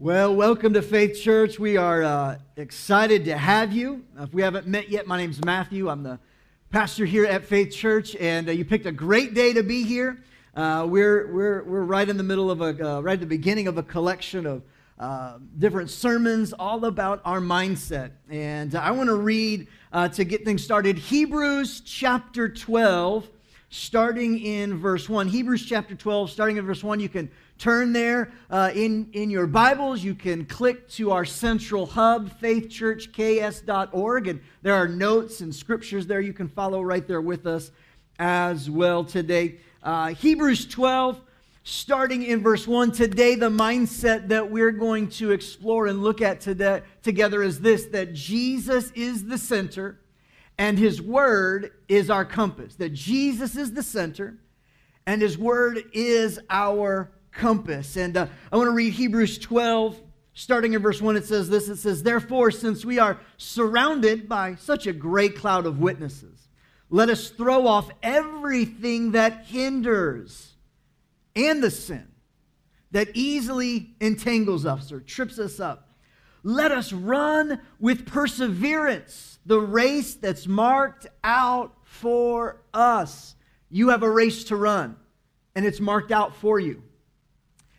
Well, welcome to Faith Church. We are uh, excited to have you. If we haven't met yet, my name's Matthew. I'm the pastor here at Faith Church, and uh, you picked a great day to be here. Uh, we're, we're, we're right in the middle of a, uh, right at the beginning of a collection of uh, different sermons all about our mindset. And I want to read uh, to get things started Hebrews chapter 12, starting in verse 1. Hebrews chapter 12, starting in verse 1. You can turn there uh, in, in your Bibles. You can click to our central hub, faithchurchks.org, and there are notes and scriptures there you can follow right there with us as well today. Uh, Hebrews 12, starting in verse 1. Today, the mindset that we're going to explore and look at today, together is this that Jesus is the center and his word is our compass. That Jesus is the center and his word is our compass. And uh, I want to read Hebrews 12, starting in verse 1. It says this It says, Therefore, since we are surrounded by such a great cloud of witnesses, let us throw off everything that hinders and the sin that easily entangles us or trips us up. Let us run with perseverance the race that's marked out for us. You have a race to run, and it's marked out for you.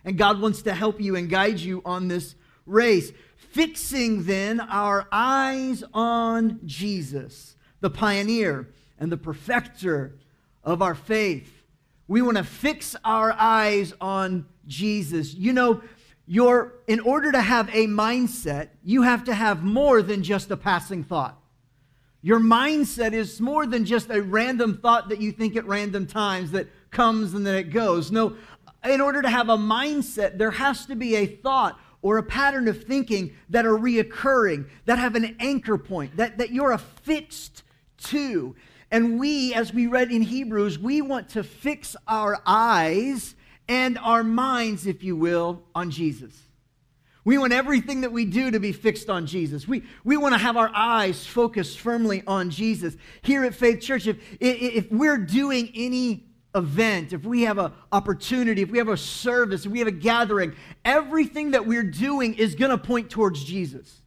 And God wants to help you and guide you on this race. Fixing then our eyes on Jesus, the pioneer and the perfecter of our faith. We want to fix our eyes on Jesus. You know, your in order to have a mindset, you have to have more than just a passing thought. Your mindset is more than just a random thought that you think at random times that comes and then it goes. No, in order to have a mindset, there has to be a thought or a pattern of thinking that are reoccurring, that have an anchor point, that, that you're affixed to. And we, as we read in Hebrews, we want to fix our eyes and our minds, if you will, on Jesus. We want everything that we do to be fixed on Jesus. We, we want to have our eyes focused firmly on Jesus. Here at Faith Church, if, if we're doing any event, if we have an opportunity, if we have a service, if we have a gathering, everything that we're doing is going to point towards Jesus.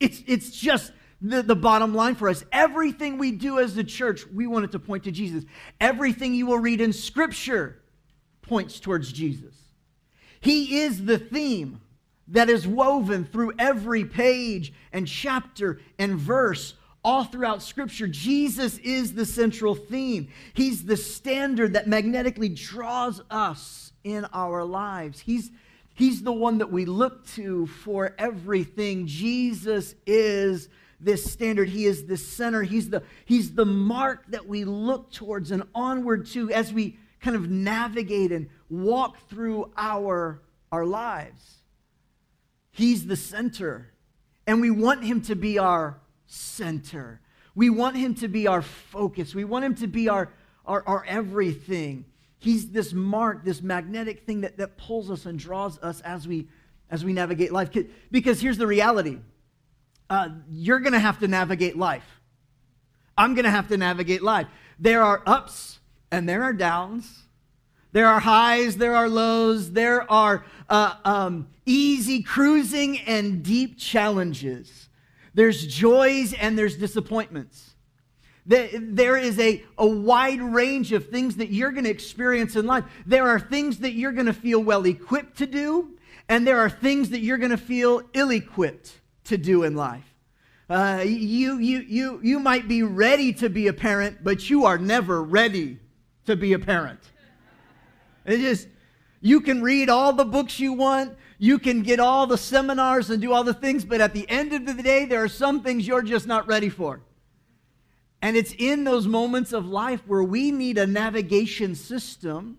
It's, it's just the, the bottom line for us. Everything we do as the church, we want it to point to Jesus. Everything you will read in Scripture points towards Jesus. He is the theme that is woven through every page and chapter and verse all throughout Scripture, Jesus is the central theme. He's the standard that magnetically draws us in our lives. He's, he's the one that we look to for everything. Jesus is this standard. He is the center. He's the, he's the mark that we look towards and onward to as we kind of navigate and walk through our, our lives. He's the center. And we want him to be our center. We want him to be our focus. We want him to be our, our, our everything. He's this mark, this magnetic thing that, that pulls us and draws us as we, as we navigate life. Because here's the reality uh, you're going to have to navigate life. I'm going to have to navigate life. There are ups and there are downs. There are highs, there are lows, there are uh, um, easy cruising and deep challenges. There's joys and there's disappointments. There is a, a wide range of things that you're going to experience in life. There are things that you're going to feel well equipped to do, and there are things that you're going to feel ill equipped to do in life. Uh, you, you, you, you might be ready to be a parent, but you are never ready to be a parent. It just, you can read all the books you want, you can get all the seminars and do all the things, but at the end of the day, there are some things you're just not ready for. And it's in those moments of life where we need a navigation system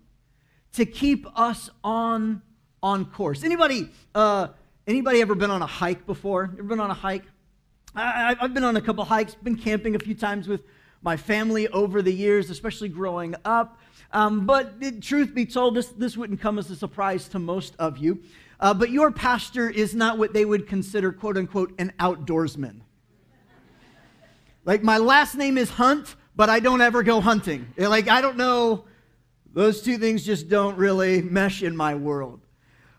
to keep us on, on course. Anybody, uh, anybody ever been on a hike before? Ever been on a hike? I, have been on a couple hikes, been camping a few times with my family over the years, especially growing up. Um, but it, truth be told, this, this wouldn't come as a surprise to most of you. Uh, but your pastor is not what they would consider, quote unquote, an outdoorsman. Like, my last name is Hunt, but I don't ever go hunting. Like, I don't know, those two things just don't really mesh in my world.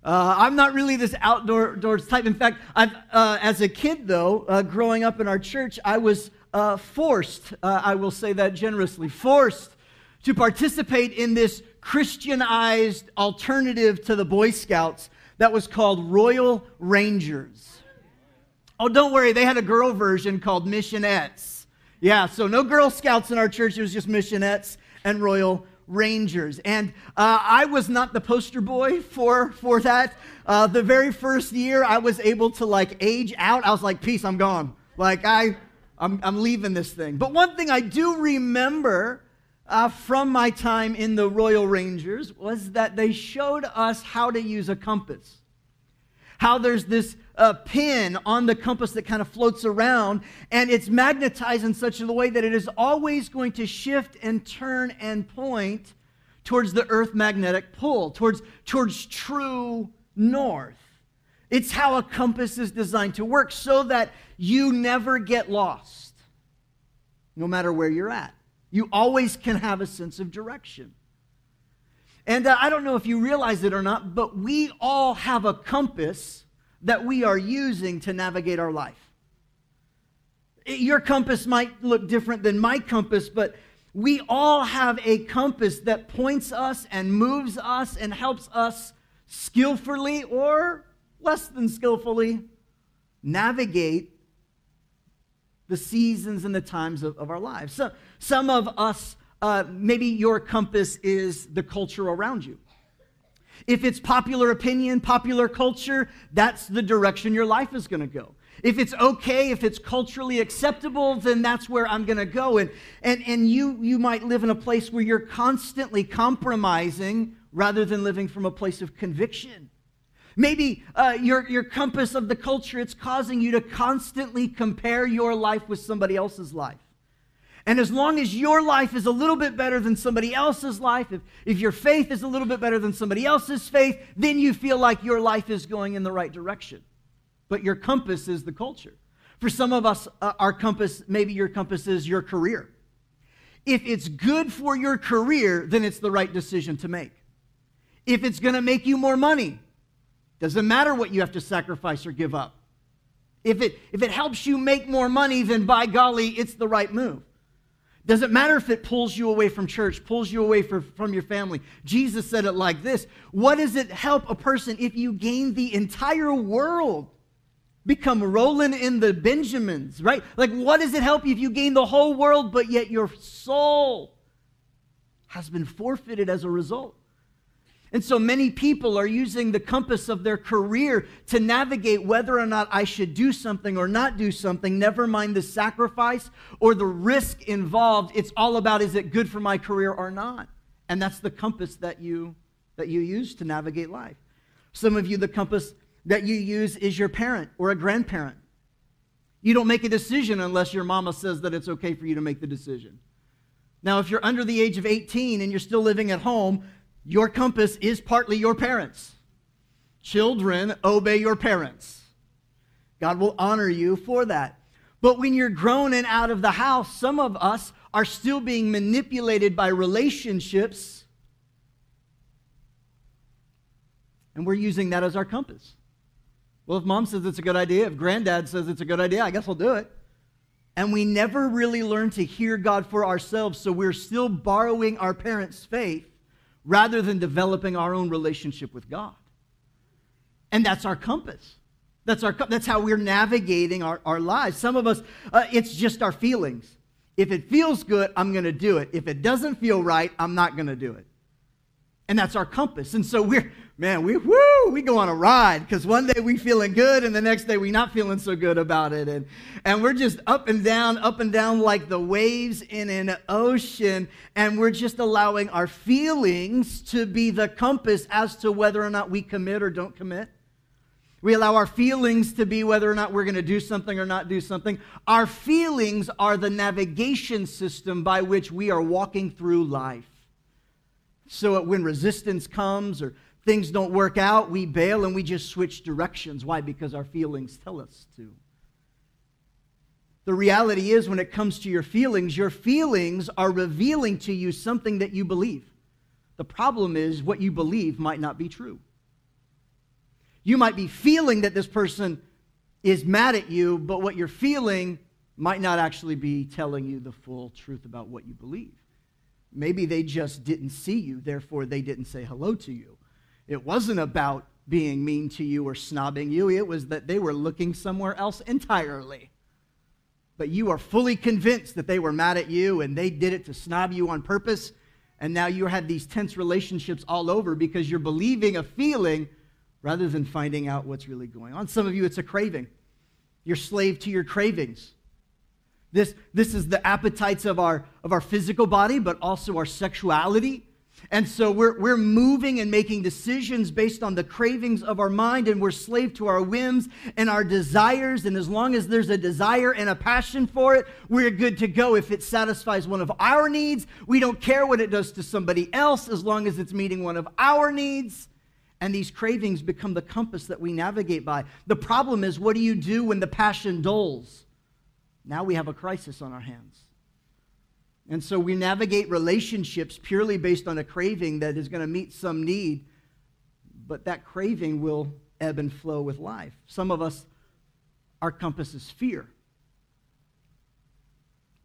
Uh, I'm not really this outdoors type. In fact, I've, uh, as a kid, though, uh, growing up in our church, I was uh, forced, uh, I will say that generously, forced to participate in this Christianized alternative to the Boy Scouts that was called Royal Rangers. Oh, don't worry, they had a girl version called Missionettes. Yeah, so no Girl Scouts in our church, it was just Missionettes and Royal Rangers. And uh, I was not the poster boy for, for that. Uh, the very first year, I was able to like age out. I was like, peace, I'm gone. Like, I, I'm, I'm leaving this thing. But one thing I do remember uh, from my time in the Royal Rangers was that they showed us how to use a compass. How there's this uh, pin on the compass that kind of floats around, and it's magnetized in such a way that it is always going to shift and turn and point towards the earth magnetic pull, towards, towards true north. It's how a compass is designed to work so that you never get lost, no matter where you're at. You always can have a sense of direction. And uh, I don't know if you realize it or not, but we all have a compass that we are using to navigate our life. Your compass might look different than my compass, but we all have a compass that points us and moves us and helps us skillfully or less than skillfully navigate the seasons and the times of, of our lives. So, some of us, uh, maybe your compass is the culture around you. If it's popular opinion, popular culture, that's the direction your life is going to go. If it's okay, if it's culturally acceptable, then that's where I'm going to go. And, and, and you, you might live in a place where you're constantly compromising rather than living from a place of conviction. Maybe uh, your, your compass of the culture, it's causing you to constantly compare your life with somebody else's life. And as long as your life is a little bit better than somebody else's life, if, if your faith is a little bit better than somebody else's faith, then you feel like your life is going in the right direction. But your compass is the culture. For some of us, uh, our compass, maybe your compass is your career. If it's good for your career, then it's the right decision to make. If it's going to make you more money, doesn't matter what you have to sacrifice or give up. If it, if it helps you make more money, then by golly, it's the right move. Doesn't matter if it pulls you away from church, pulls you away for, from your family. Jesus said it like this What does it help a person if you gain the entire world? Become rolling in the Benjamins, right? Like, what does it help you if you gain the whole world, but yet your soul has been forfeited as a result? And so many people are using the compass of their career to navigate whether or not I should do something or not do something, never mind the sacrifice or the risk involved. It's all about is it good for my career or not? And that's the compass that you that you use to navigate life. Some of you the compass that you use is your parent or a grandparent. You don't make a decision unless your mama says that it's okay for you to make the decision. Now, if you're under the age of 18 and you're still living at home, your compass is partly your parents. Children, obey your parents. God will honor you for that. But when you're grown and out of the house, some of us are still being manipulated by relationships, and we're using that as our compass. Well, if mom says it's a good idea, if granddad says it's a good idea, I guess I'll do it. And we never really learn to hear God for ourselves, so we're still borrowing our parents' faith rather than developing our own relationship with God. And that's our compass. That's, our, that's how we're navigating our, our lives. Some of us, uh, it's just our feelings. If it feels good, I'm going to do it. If it doesn't feel right, I'm not going to do it. And that's our compass. And so we're, man, we woo, we go on a ride because one day we feeling good and the next day we not feeling so good about it. And, and we're just up and down, up and down like the waves in an ocean. And we're just allowing our feelings to be the compass as to whether or not we commit or don't commit. We allow our feelings to be whether or not we're going to do something or not do something. Our feelings are the navigation system by which we are walking through life. So when resistance comes or things don't work out, we bail and we just switch directions. Why? Because our feelings tell us to. The reality is, when it comes to your feelings, your feelings are revealing to you something that you believe. The problem is, what you believe might not be true. You might be feeling that this person is mad at you, but what you're feeling might not actually be telling you the full truth about what you believe. Maybe they just didn't see you, therefore, they didn't say hello to you. It wasn't about being mean to you or snobbing you, it was that they were looking somewhere else entirely. But you are fully convinced that they were mad at you and they did it to snob you on purpose. And now you have these tense relationships all over because you're believing a feeling rather than finding out what's really going on. Some of you, it's a craving. You're slave to your cravings. This, this is the appetites of our, of our physical body, but also our sexuality. And so we're, we're moving and making decisions based on the cravings of our mind, and we're slave to our whims and our desires. And as long as there's a desire and a passion for it, we're good to go. If it satisfies one of our needs, we don't care what it does to somebody else as long as it's meeting one of our needs. And these cravings become the compass that we navigate by. The problem is, what do you do when the passion dulls? Now we have a crisis on our hands. And so we navigate relationships purely based on a craving that is going to meet some need, but that craving will ebb and flow with life. Some of us, our compass is fear.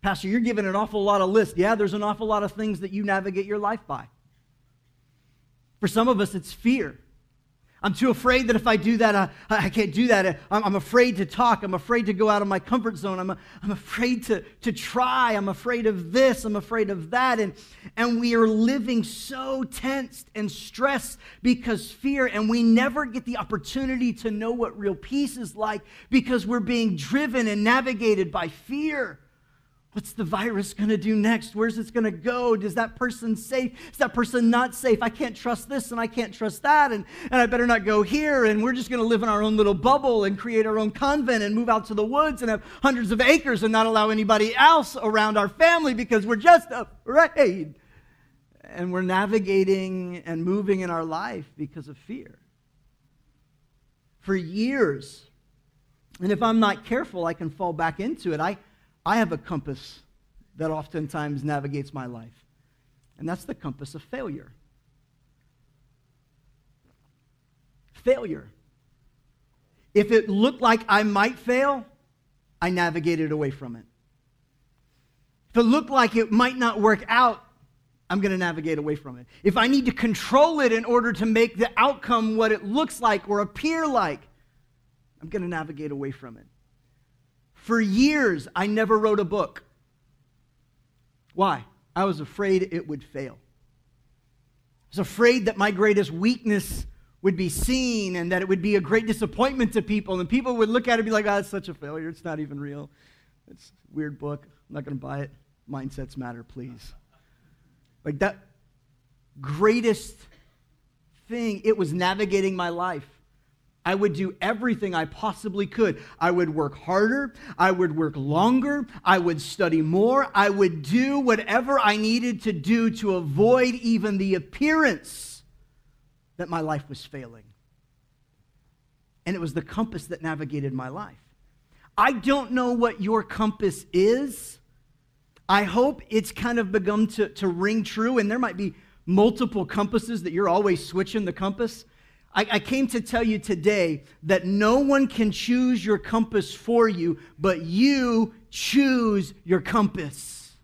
Pastor, you're giving an awful lot of lists. Yeah, there's an awful lot of things that you navigate your life by. For some of us, it's fear. I'm too afraid that if I do that, I, I can't do that. I'm, I'm, afraid to talk. I'm afraid to go out of my comfort zone. I'm, I'm afraid to, to try. I'm afraid of this. I'm afraid of that. And, and we are living so tensed and stressed because fear, and we never get the opportunity to know what real peace is like because we're being driven and navigated by fear. What's the virus going to do next? Where's it going to go? Is that person safe? Is that person not safe? I can't trust this and I can't trust that, and, and I better not go here. And we're just going to live in our own little bubble and create our own convent and move out to the woods and have hundreds of acres and not allow anybody else around our family because we're just afraid. And we're navigating and moving in our life because of fear. For years, and if I'm not careful, I can fall back into it. I I have a compass that oftentimes navigates my life, and that's the compass of failure. Failure. If it looked like I might fail, I navigated away from it. If it looked like it might not work out, I'm going to navigate away from it. If I need to control it in order to make the outcome what it looks like or appear like, I'm going to navigate away from it. For years, I never wrote a book. Why? I was afraid it would fail. I was afraid that my greatest weakness would be seen and that it would be a great disappointment to people. And people would look at it and be like, oh, it's such a failure. It's not even real. It's a weird book. I'm not going to buy it. Mindsets matter, please. Like that greatest thing, it was navigating my life. I would do everything I possibly could. I would work harder. I would work longer. I would study more. I would do whatever I needed to do to avoid even the appearance that my life was failing. And it was the compass that navigated my life. I don't know what your compass is. I hope it's kind of begun to, to ring true, and there might be multiple compasses that you're always switching the compass. I, I came to tell you today that no one can choose your compass for you, but you choose your compass.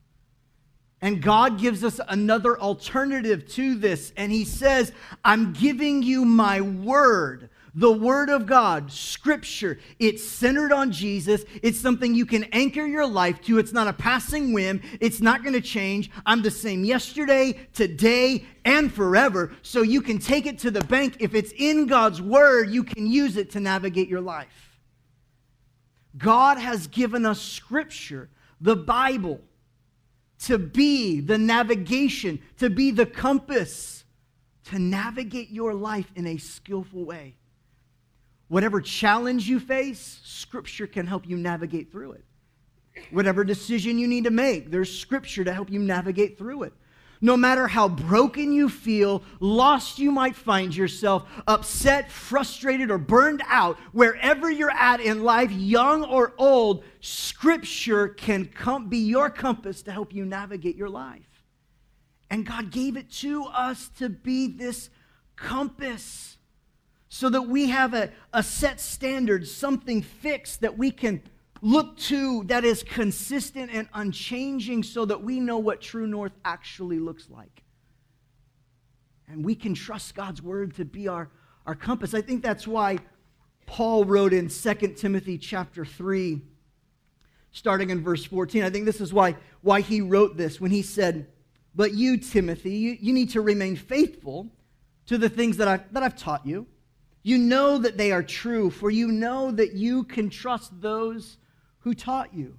And God gives us another alternative to this. And He says, I'm giving you my word the Word of God, Scripture, it's centered on Jesus. It's something you can anchor your life to. It's not a passing whim. It's not going to change. I'm the same yesterday, today, and forever. So you can take it to the bank. If it's in God's Word, you can use it to navigate your life. God has given us Scripture, the Bible, to be the navigation, to be the compass, to navigate your life in a skillful way. Whatever challenge you face, Scripture can help you navigate through it. Whatever decision you need to make, there's Scripture to help you navigate through it. No matter how broken you feel, lost you might find yourself, upset, frustrated, or burned out, wherever you're at in life, young or old, Scripture can com- be your compass to help you navigate your life. And God gave it to us to be this compass. So that we have a, a set standard, something fixed that we can look to that is consistent and unchanging so that we know what true north actually looks like. And we can trust God's word to be our, our compass. I think that's why Paul wrote in 2 Timothy chapter 3, starting in verse 14. I think this is why, why he wrote this when he said, But you, Timothy, you, you need to remain faithful to the things that I've, that I've taught you. You know that they are true, for you know that you can trust those who taught you.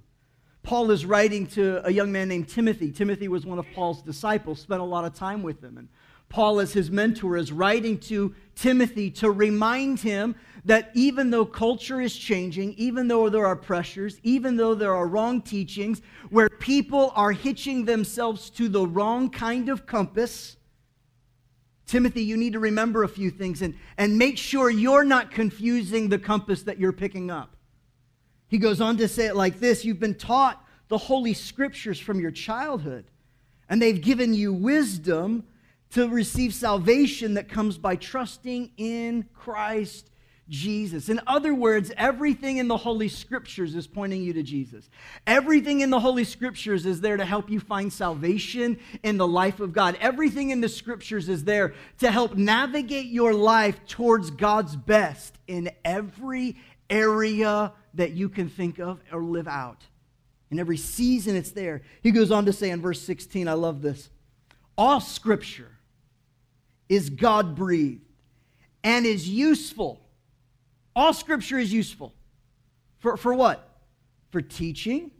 Paul is writing to a young man named Timothy. Timothy was one of Paul's disciples, spent a lot of time with him. And Paul, as his mentor, is writing to Timothy to remind him that even though culture is changing, even though there are pressures, even though there are wrong teachings, where people are hitching themselves to the wrong kind of compass, Timothy, you need to remember a few things and, and make sure you're not confusing the compass that you're picking up. He goes on to say it like this You've been taught the Holy Scriptures from your childhood, and they've given you wisdom to receive salvation that comes by trusting in Christ Jesus. In other words, everything in the Holy Scriptures is pointing you to Jesus. Everything in the Holy Scriptures is there to help you find salvation in the life of God. Everything in the Scriptures is there to help navigate your life towards God's best in every area that you can think of or live out. In every season, it's there. He goes on to say in verse 16, I love this. All Scripture is God breathed and is useful. All scripture is useful. For, for what? For teaching,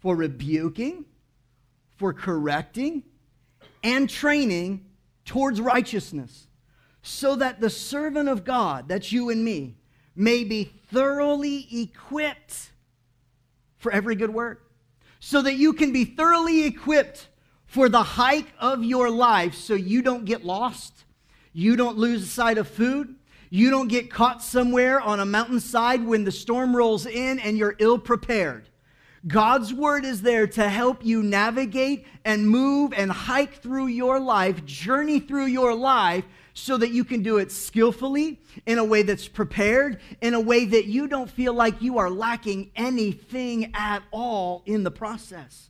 for rebuking, for correcting, and training towards righteousness, so that the servant of God, that's you and me, may be thoroughly equipped for every good work. So that you can be thoroughly equipped for the hike of your life so you don't get lost, you don't lose sight of food, you don't get caught somewhere on a mountainside when the storm rolls in and you're ill prepared. God's word is there to help you navigate and move and hike through your life, journey through your life, so that you can do it skillfully, in a way that's prepared, in a way that you don't feel like you are lacking anything at all in the process.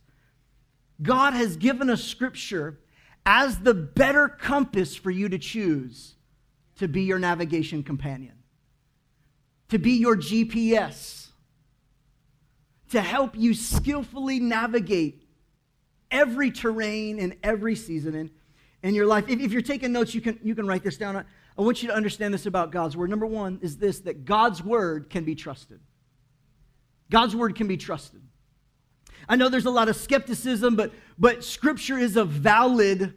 God has given us Scripture as the better compass for you to choose to be your navigation companion, to be your GPS, to help you skillfully navigate every terrain and every season in, in your life. If, if, you're taking notes, you can, you can write this down. I, I want you to understand this about God's Word. Number one is this that God's Word can be trusted. God's Word can be trusted. I know there's a lot of skepticism, but, but Scripture is a valid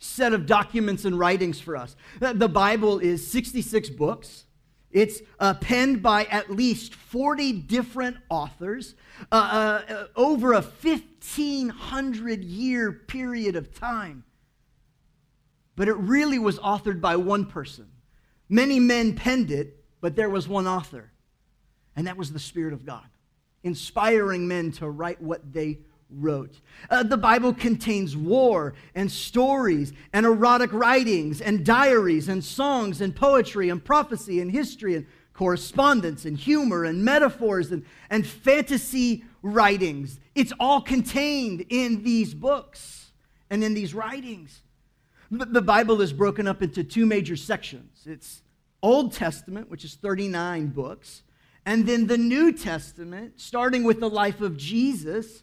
set of documents and writings for us. The Bible is 66 books. It's uh, penned by at least 40 different authors uh, uh, over a 1,500 year period of time. But it really was authored by one person. Many men penned it, but there was one author, and that was the Spirit of God inspiring men to write what they wrote. Uh, the Bible contains war and stories and erotic writings and diaries and songs and poetry and prophecy and history and correspondence and humor and metaphors and, and fantasy writings. It's all contained in these books and in these writings. The Bible is broken up into two major sections. It's Old Testament, which is 39 books, and then the New Testament, starting with the life of Jesus,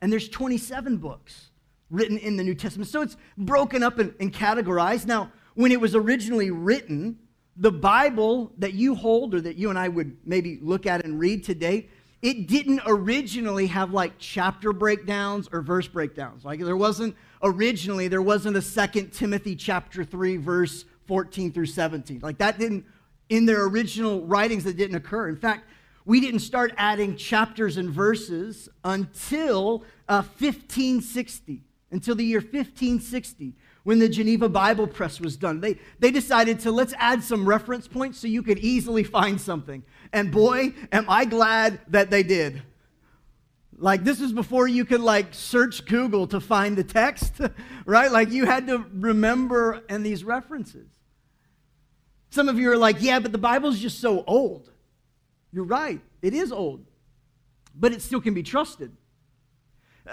and there's 27 books written in the New Testament. So it's broken up and, and categorized. Now, when it was originally written, the Bible that you hold or that you and I would maybe look at and read today, it didn't originally have like chapter breakdowns or verse breakdowns. Like there wasn't originally, there wasn't a second Timothy chapter 3, verse 14 through 17. Like that didn't in their original writings that didn't occur. In fact, we didn't start adding chapters and verses until uh, 1560, until the year 1560, when the Geneva Bible Press was done. They, they decided to let's add some reference points so you could easily find something. And boy, am I glad that they did. Like this is before you could like search Google to find the text, right? Like you had to remember and these references. Some of you are like, yeah, but the Bible's just so old. You're right, it is old, but it still can be trusted.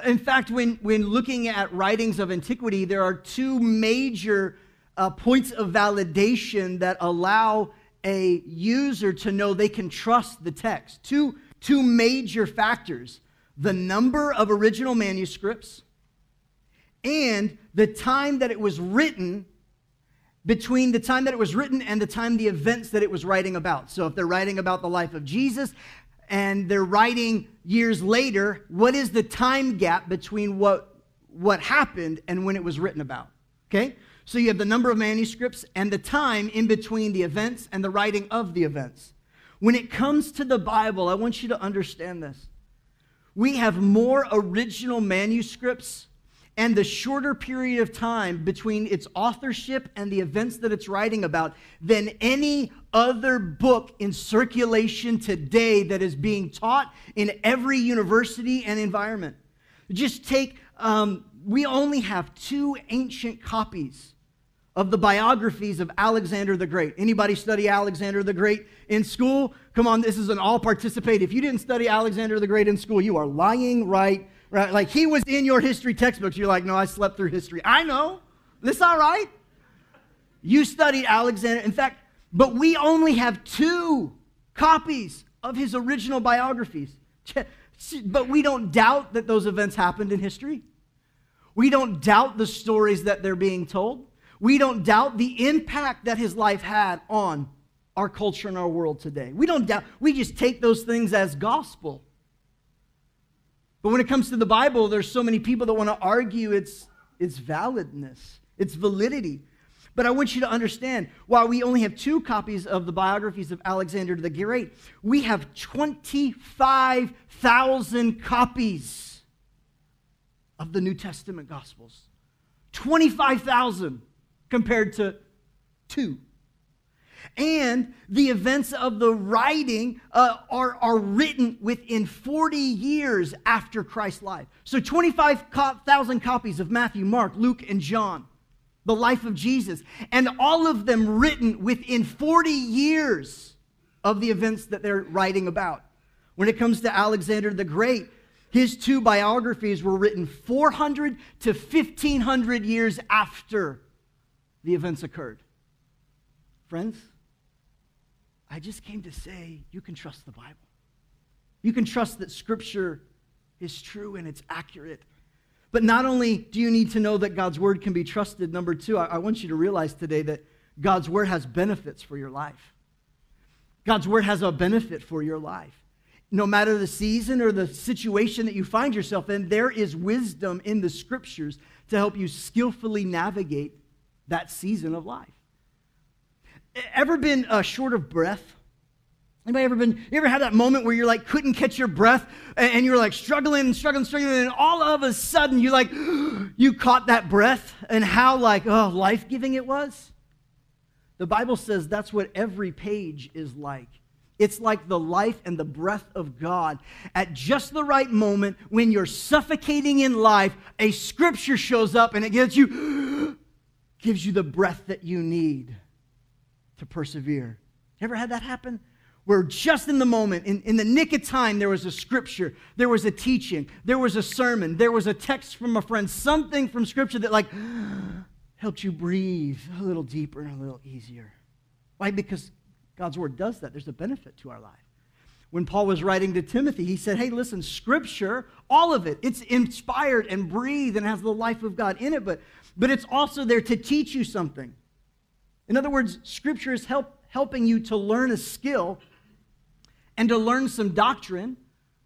In fact, when, when looking at writings of antiquity, there are two major uh, points of validation that allow a user to know they can trust the text. Two, two major factors the number of original manuscripts and the time that it was written between the time that it was written and the time the events that it was writing about. So if they're writing about the life of Jesus and they're writing years later, what is the time gap between what, what happened and when it was written about? Okay? So you have the number of manuscripts and the time in between the events and the writing of the events. When it comes to the Bible, I want you to understand this. We have more original manuscripts and the shorter period of time between its authorship and the events that it's writing about than any other book in circulation today that is being taught in every university and environment. Just take, um, we only have two ancient copies of the biographies of Alexander the Great. Anybody study Alexander the Great in school? Come on, this is an all participate. If you didn't study Alexander the Great in school, you are lying right right? Like he was in your history textbooks. You're like, no, I slept through history. I know. This all right? You studied Alexander. In fact, but we only have two copies of his original biographies. But we don't doubt that those events happened in history. We don't doubt the stories that they're being told. We don't doubt the impact that his life had on our culture and our world today. We don't doubt, we just take those things as gospel. But when it comes to the Bible, there's so many people that want to argue its, its validness, its validity. But I want you to understand while we only have two copies of the biographies of Alexander the Great, we have 25,000 copies of the New Testament Gospels. 25,000 compared to two. And the events of the writing uh, are, are written within 40 years after Christ's life. So 25,000 copies of Matthew, Mark, Luke, and John, the life of Jesus, and all of them written within 40 years of the events that they're writing about. When it comes to Alexander the Great, his two biographies were written 400 to 1500 years after the events occurred. Friends, I just came to say you can trust the Bible. You can trust that Scripture is true and it's accurate. But not only do you need to know that God's Word can be trusted, number two, I, I want you to realize today that God's Word has benefits for your life. God's Word has a benefit for your life. No matter the season or the situation that you find yourself in, there is wisdom in the Scriptures to help you skillfully navigate that season of life. Ever been uh, short of breath? Anybody ever been, you ever had that moment where you're like, couldn't catch your breath and, and you're like struggling, struggling, struggling, and all of a sudden you like, you caught that breath and how like, oh, life giving it was? The Bible says that's what every page is like. It's like the life and the breath of God. At just the right moment, when you're suffocating in life, a scripture shows up and it gives you, gives you the breath that you need to persevere. Ever had that happen? Where just in the moment, in, in the nick of time, there was a scripture, there was a teaching, there was a sermon, there was a text from a friend, something from scripture that, like, helped you breathe a little deeper and a little easier. Why? Because God's word does that. There's a benefit to our life. When Paul was writing to Timothy, he said, Hey, listen, scripture, all of it, it's inspired and breathed and has the life of God in it, but, but it's also there to teach you something. In other words, Scripture is help, helping you to learn a skill and to learn some doctrine.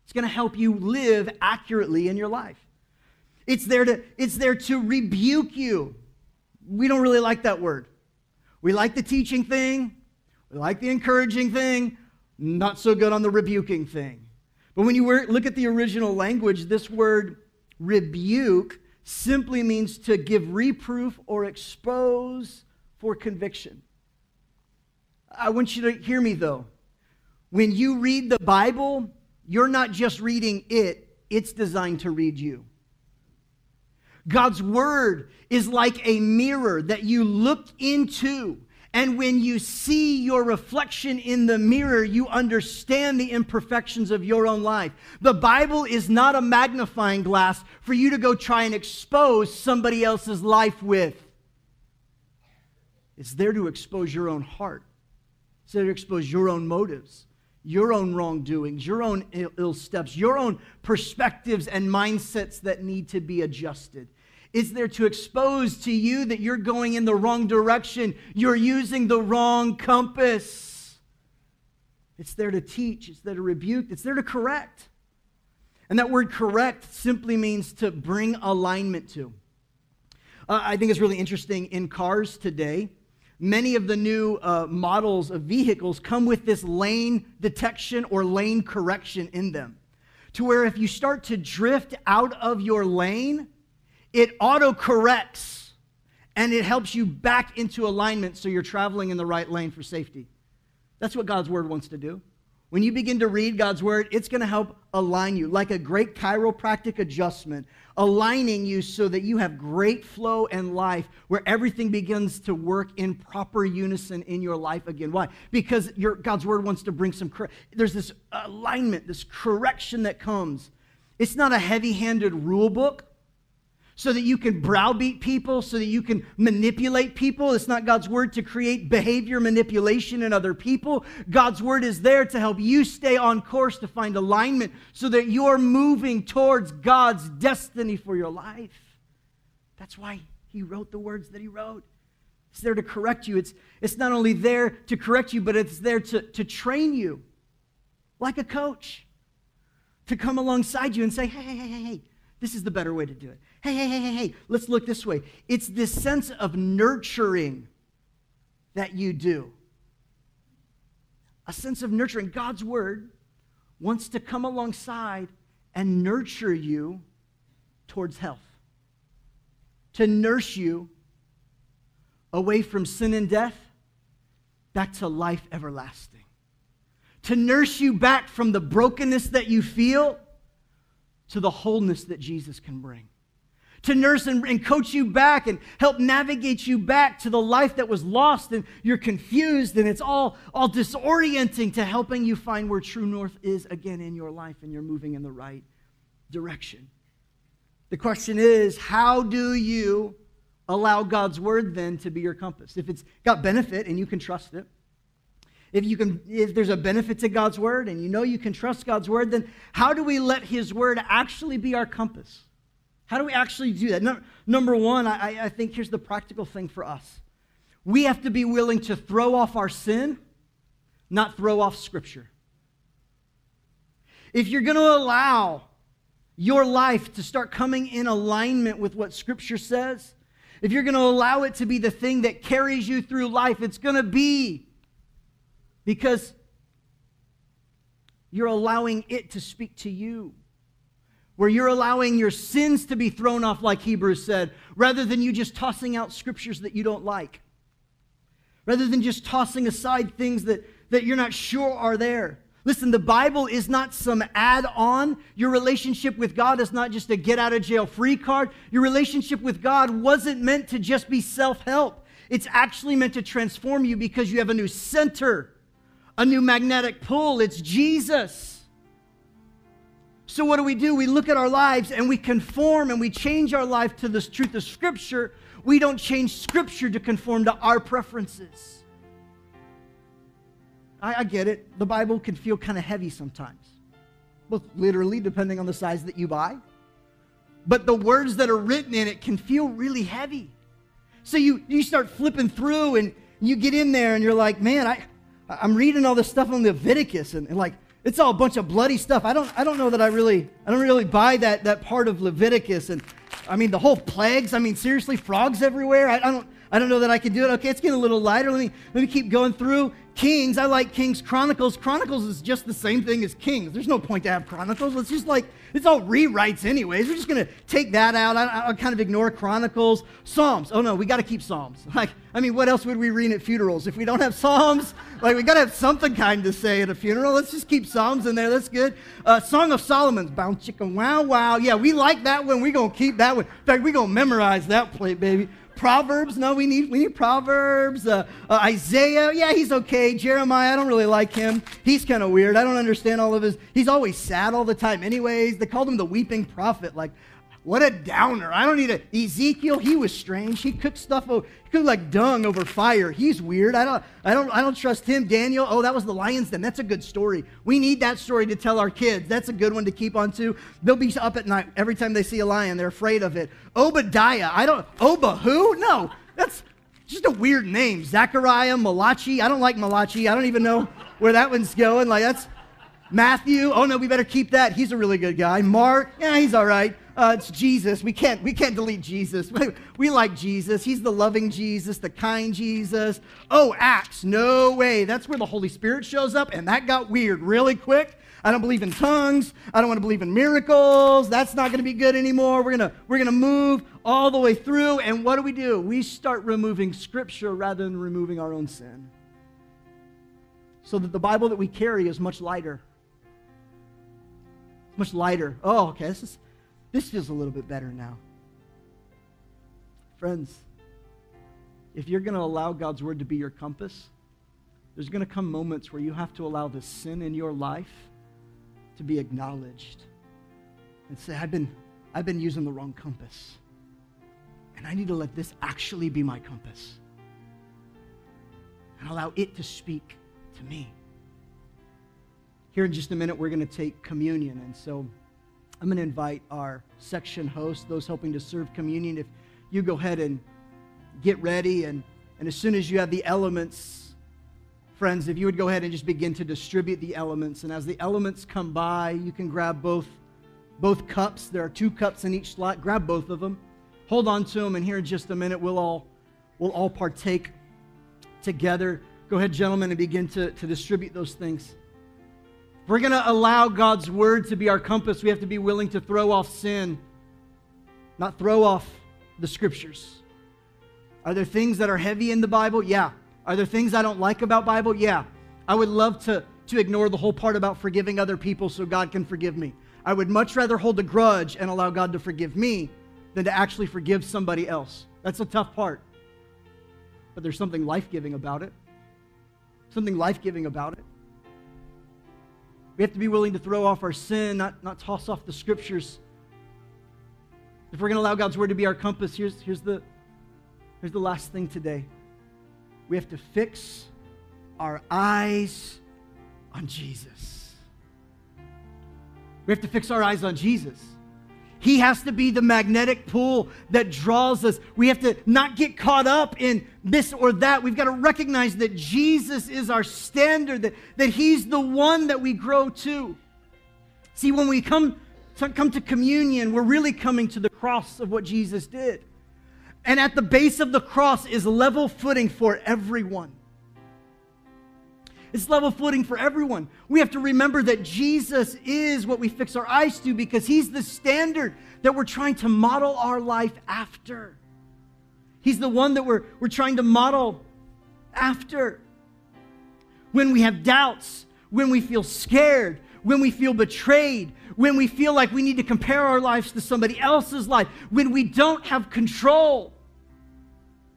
It's going to help you live accurately in your life. It's there, to, it's there to rebuke you. We don't really like that word. We like the teaching thing, we like the encouraging thing, not so good on the rebuking thing. But when you look at the original language, this word rebuke simply means to give reproof or expose for conviction. I want you to hear me though. When you read the Bible, you're not just reading it, it's designed to read you. God's word is like a mirror that you look into And when you see your reflection in the mirror, you understand the imperfections of your own life. The Bible is not a magnifying glass for you to go try and expose somebody else's life with. It's there to expose your own heart, it's there to expose your own motives, your own wrongdoings, your own ill steps, your own perspectives and mindsets that need to be adjusted. It's there to expose to you that you're going in the wrong direction. You're using the wrong compass. It's there to teach, it's there to rebuke, it's there to correct. And that word correct simply means to bring alignment to. Uh, I think it's really interesting in cars today. Many of the new uh, models of vehicles come with this lane detection or lane correction in them. To where if you start to drift out of your lane, it auto corrects and it helps you back into alignment so you're traveling in the right lane for safety. That's what God's word wants to do. When you begin to read God's word, it's going to help align you like a great chiropractic adjustment, aligning you so that you have great flow and life where everything begins to work in proper unison in your life again. Why? Because your, God's word wants to bring some, there's this alignment, this correction that comes. It's not a heavy handed rule book so that you can browbeat people, so that you can manipulate people. It's not God's word to create behavior manipulation in other people. God's word is there to help you stay on course to find alignment so that you're moving towards God's destiny for your life. That's why he wrote the words that he wrote. It's there to correct you. It's, it's not only there to correct you, but it's there to, to train you like a coach to come alongside you and say, hey, hey, hey, hey, this is the better way to do it. Hey, hey, hey, hey, hey, let's look this way. It's this sense of nurturing that you do. A sense of nurturing. God's word wants to come alongside and nurture you towards health, to nurse you away from sin and death back to life everlasting, to nurse you back from the brokenness that you feel to the wholeness that Jesus can bring to nurse and, and, coach you back and help navigate you back to the life that was lost and you're confused and it's all, all disorienting to helping you find where true north is again in your life and you're moving in the right direction. The question is, how do you allow God's word then to be your compass? If it's got benefit and you can trust it, if you can if there's a benefit to God's word and you know you can trust God's word, then how do we let his word actually be our compass? How do we actually do that? No, number one, I, I think here's the practical thing for us we have to be willing to throw off our sin, not throw off Scripture. If you're going to allow your life to start coming in alignment with what Scripture says, if you're going to allow it to be the thing that carries you through life, it's going to be because you're allowing it to speak to you where you're allowing your sins to be thrown off, like Hebrews said, rather than you just tossing out scriptures that you don't like, rather than just tossing aside things that, that you're not sure are there. Listen, the Bible is not some add on. Your relationship with God is not just a get out of jail free card. Your relationship with God wasn't meant to just be self help, it's actually meant to transform you because you have a new center, a new magnetic pull. It's Jesus. So, what do we do? We look at our lives and we conform and we change our life to the truth of Scripture. We don't change Scripture to conform to our preferences. I, I get it. The Bible can feel kind of heavy sometimes, both literally, depending on the size that you buy. But the words that are written in it can feel really heavy. So, you, you start flipping through and you get in there and you're like, man, I, I'm reading all this stuff on Leviticus and, and like, it's all a bunch of bloody stuff. I don't, I don't know that I really, I don't really buy that, that part of Leviticus. And I mean, the whole plagues. I mean, seriously, frogs everywhere. I, I don't, I don't know that I can do it. Okay, it's getting a little lighter. Let me, let me keep going through. Kings, I like Kings Chronicles. Chronicles is just the same thing as Kings. There's no point to have Chronicles. It's just like, it's all rewrites, anyways. We're just going to take that out. I, will kind of ignore Chronicles. Psalms. Oh, no, we got to keep Psalms. Like, I mean, what else would we read at funerals? If we don't have Psalms, like, we got to have something kind to say at a funeral. Let's just keep Psalms in there. That's good. Uh, Song of Solomon's. Bound chicken, wow, wow. Yeah, we like that one. We're going to keep that one. In fact, we're going to memorize that plate, baby Proverbs. No, we need we need Proverbs. Uh, uh, Isaiah. Yeah, he's okay. Jeremiah. I don't really like him. He's kind of weird. I don't understand all of his. He's always sad all the time. Anyways, they called him the weeping prophet. Like, what a downer. I don't need a Ezekiel, he was strange. He cooked stuff, over he cooked like dung over fire. He's weird. I don't, I don't, I don't trust him. Daniel, oh, that was the lion's den. That's a good story. We need that story to tell our kids. That's a good one to keep on to. They'll be up at night every time they see a lion. They're afraid of it. Obadiah, I don't, Oba who? No, that's just a weird name. Zechariah, Malachi. I don't like Malachi. I don't even know where that one's going. Like that's Matthew. Oh no, we better keep that. He's a really good guy. Mark, yeah, he's all right uh, it's Jesus. We can't, we can't delete Jesus. We like Jesus. He's the loving Jesus, the kind Jesus. Oh, Acts. No way. That's where the Holy Spirit shows up, and that got weird really quick. I don't believe in tongues. I don't want to believe in miracles. That's not going to be good anymore. We're going to we're going to move all the way through and what do we do? We start removing scripture rather than removing our own sin. So that the Bible that we carry is much lighter. Much lighter. Oh, okay. This is this feels a little bit better now. Friends, if you're going to allow God's word to be your compass, there's going to come moments where you have to allow the sin in your life to be acknowledged and say, I've been, I've been using the wrong compass. And I need to let this actually be my compass and allow it to speak to me. Here in just a minute, we're going to take communion. And so I'm going to invite our section hosts, those helping to serve communion, if you go ahead and get ready. And, and as soon as you have the elements, friends, if you would go ahead and just begin to distribute the elements. And as the elements come by, you can grab both, both cups. There are two cups in each slot. Grab both of them. Hold on to them. And here in just a minute, we'll all, we'll all partake together. Go ahead, gentlemen, and begin to, to distribute those things we're going to allow God's word to be our compass, we have to be willing to throw off sin, not throw off the scriptures. Are there things that are heavy in the Bible? Yeah. Are there things I don't like about Bible? Yeah. I would love to, to ignore the whole part about forgiving other people so God can forgive me. I would much rather hold a grudge and allow God to forgive me than to actually forgive somebody else. That's a tough part. But there's something life giving about it. Something life giving about it. We have to be willing to throw off our sin, not, not toss off the scriptures. If we're going to allow God's word to be our compass, here's, here's, the, here's the last thing today. We have to fix our eyes on Jesus. We have to fix our eyes on Jesus. He has to be the magnetic pull that draws us. We have to not get caught up in this or that. We've got to recognize that Jesus is our standard, that, that He's the one that we grow to. See, when we come to, come to communion, we're really coming to the cross of what Jesus did. And at the base of the cross is level footing for everyone. It's level footing for everyone. We have to remember that Jesus is what we fix our eyes to because he's the standard that we're trying to model our life after. He's the one that we're, we're trying to model after. When we have doubts, when we feel scared, when we feel betrayed, when we feel like we need to compare our lives to somebody else's life, when we don't have control,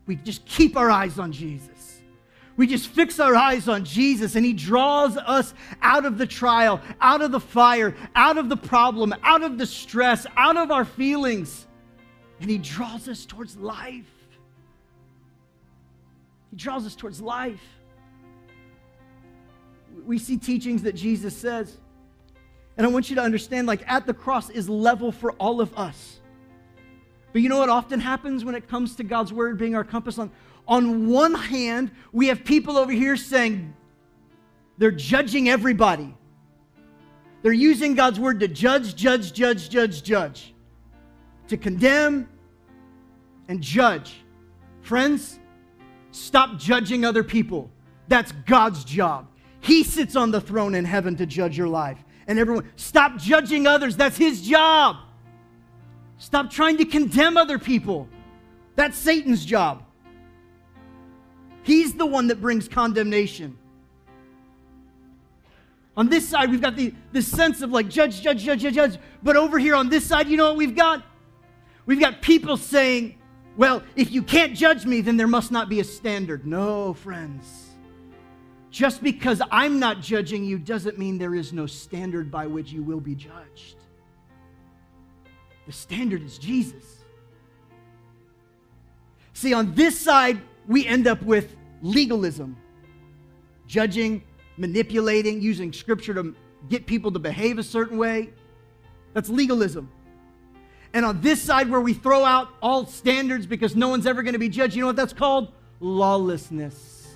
we just keep our eyes on Jesus. We just fix our eyes on Jesus and He draws us out of the trial, out of the fire, out of the problem, out of the stress, out of our feelings. And He draws us towards life. He draws us towards life. We see teachings that Jesus says. And I want you to understand like at the cross is level for all of us. But you know what often happens when it comes to God's word being our compass on on one hand, we have people over here saying they're judging everybody. They're using God's word to judge, judge, judge, judge, judge, to condemn and judge. Friends, stop judging other people. That's God's job. He sits on the throne in heaven to judge your life. And everyone, stop judging others. That's His job. Stop trying to condemn other people. That's Satan's job. He's the one that brings condemnation. On this side, we've got the, this sense of like judge, judge, judge, judge, judge. But over here on this side, you know what we've got? We've got people saying, well, if you can't judge me, then there must not be a standard. No, friends. Just because I'm not judging you doesn't mean there is no standard by which you will be judged. The standard is Jesus. See, on this side, we end up with legalism, judging, manipulating, using scripture to get people to behave a certain way. That's legalism. And on this side, where we throw out all standards because no one's ever going to be judged, you know what that's called? Lawlessness.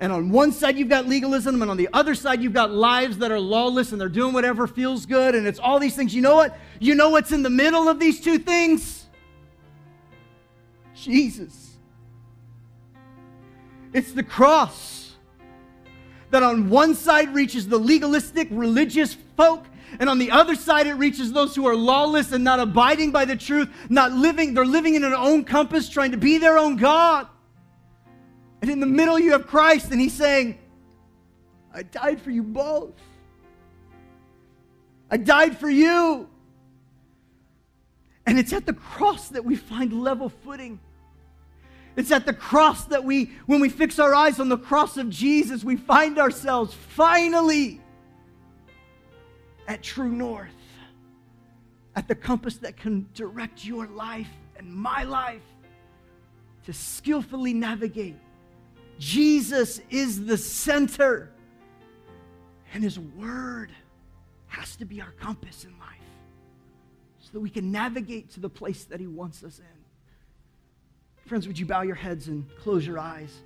And on one side, you've got legalism, and on the other side, you've got lives that are lawless and they're doing whatever feels good, and it's all these things. You know what? You know what's in the middle of these two things? Jesus. It's the cross that on one side reaches the legalistic religious folk, and on the other side it reaches those who are lawless and not abiding by the truth, not living, they're living in their own compass, trying to be their own God. And in the middle, you have Christ, and He's saying, I died for you both. I died for you. And it's at the cross that we find level footing. It's at the cross that we, when we fix our eyes on the cross of Jesus, we find ourselves finally at true north, at the compass that can direct your life and my life to skillfully navigate. Jesus is the center, and His Word has to be our compass in life so that we can navigate to the place that He wants us in. Friends, would you bow your heads and close your eyes?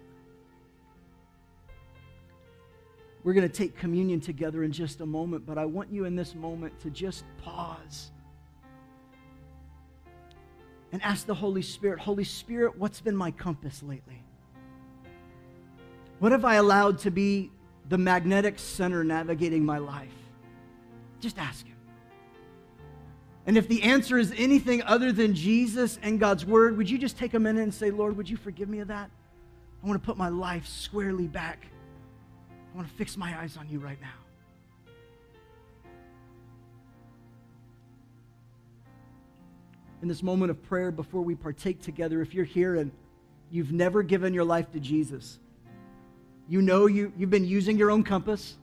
We're going to take communion together in just a moment, but I want you in this moment to just pause and ask the Holy Spirit, Holy Spirit, what's been my compass lately? What have I allowed to be the magnetic center navigating my life? Just ask Him. And if the answer is anything other than Jesus and God's Word, would you just take a minute and say, Lord, would you forgive me of that? I want to put my life squarely back. I want to fix my eyes on you right now. In this moment of prayer, before we partake together, if you're here and you've never given your life to Jesus, you know you, you've been using your own compass,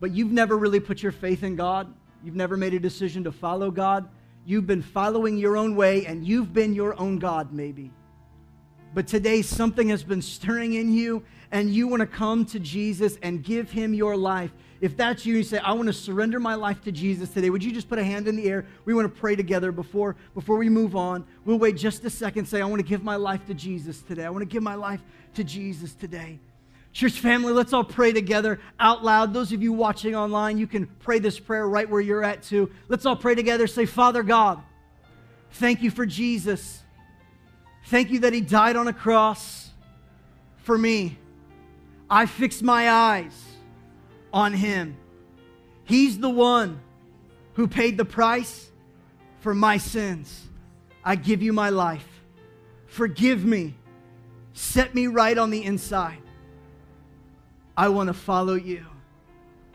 but you've never really put your faith in God You've never made a decision to follow God. You've been following your own way and you've been your own God, maybe. But today, something has been stirring in you and you want to come to Jesus and give him your life. If that's you, you say, I want to surrender my life to Jesus today. Would you just put a hand in the air? We want to pray together before, before we move on. We'll wait just a second. Say, I want to give my life to Jesus today. I want to give my life to Jesus today. Church family, let's all pray together out loud. Those of you watching online, you can pray this prayer right where you're at too. Let's all pray together. Say, Father God, thank you for Jesus. Thank you that he died on a cross for me. I fix my eyes on him. He's the one who paid the price for my sins. I give you my life. Forgive me. Set me right on the inside. I want to follow you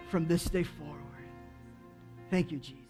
from this day forward. Thank you, Jesus.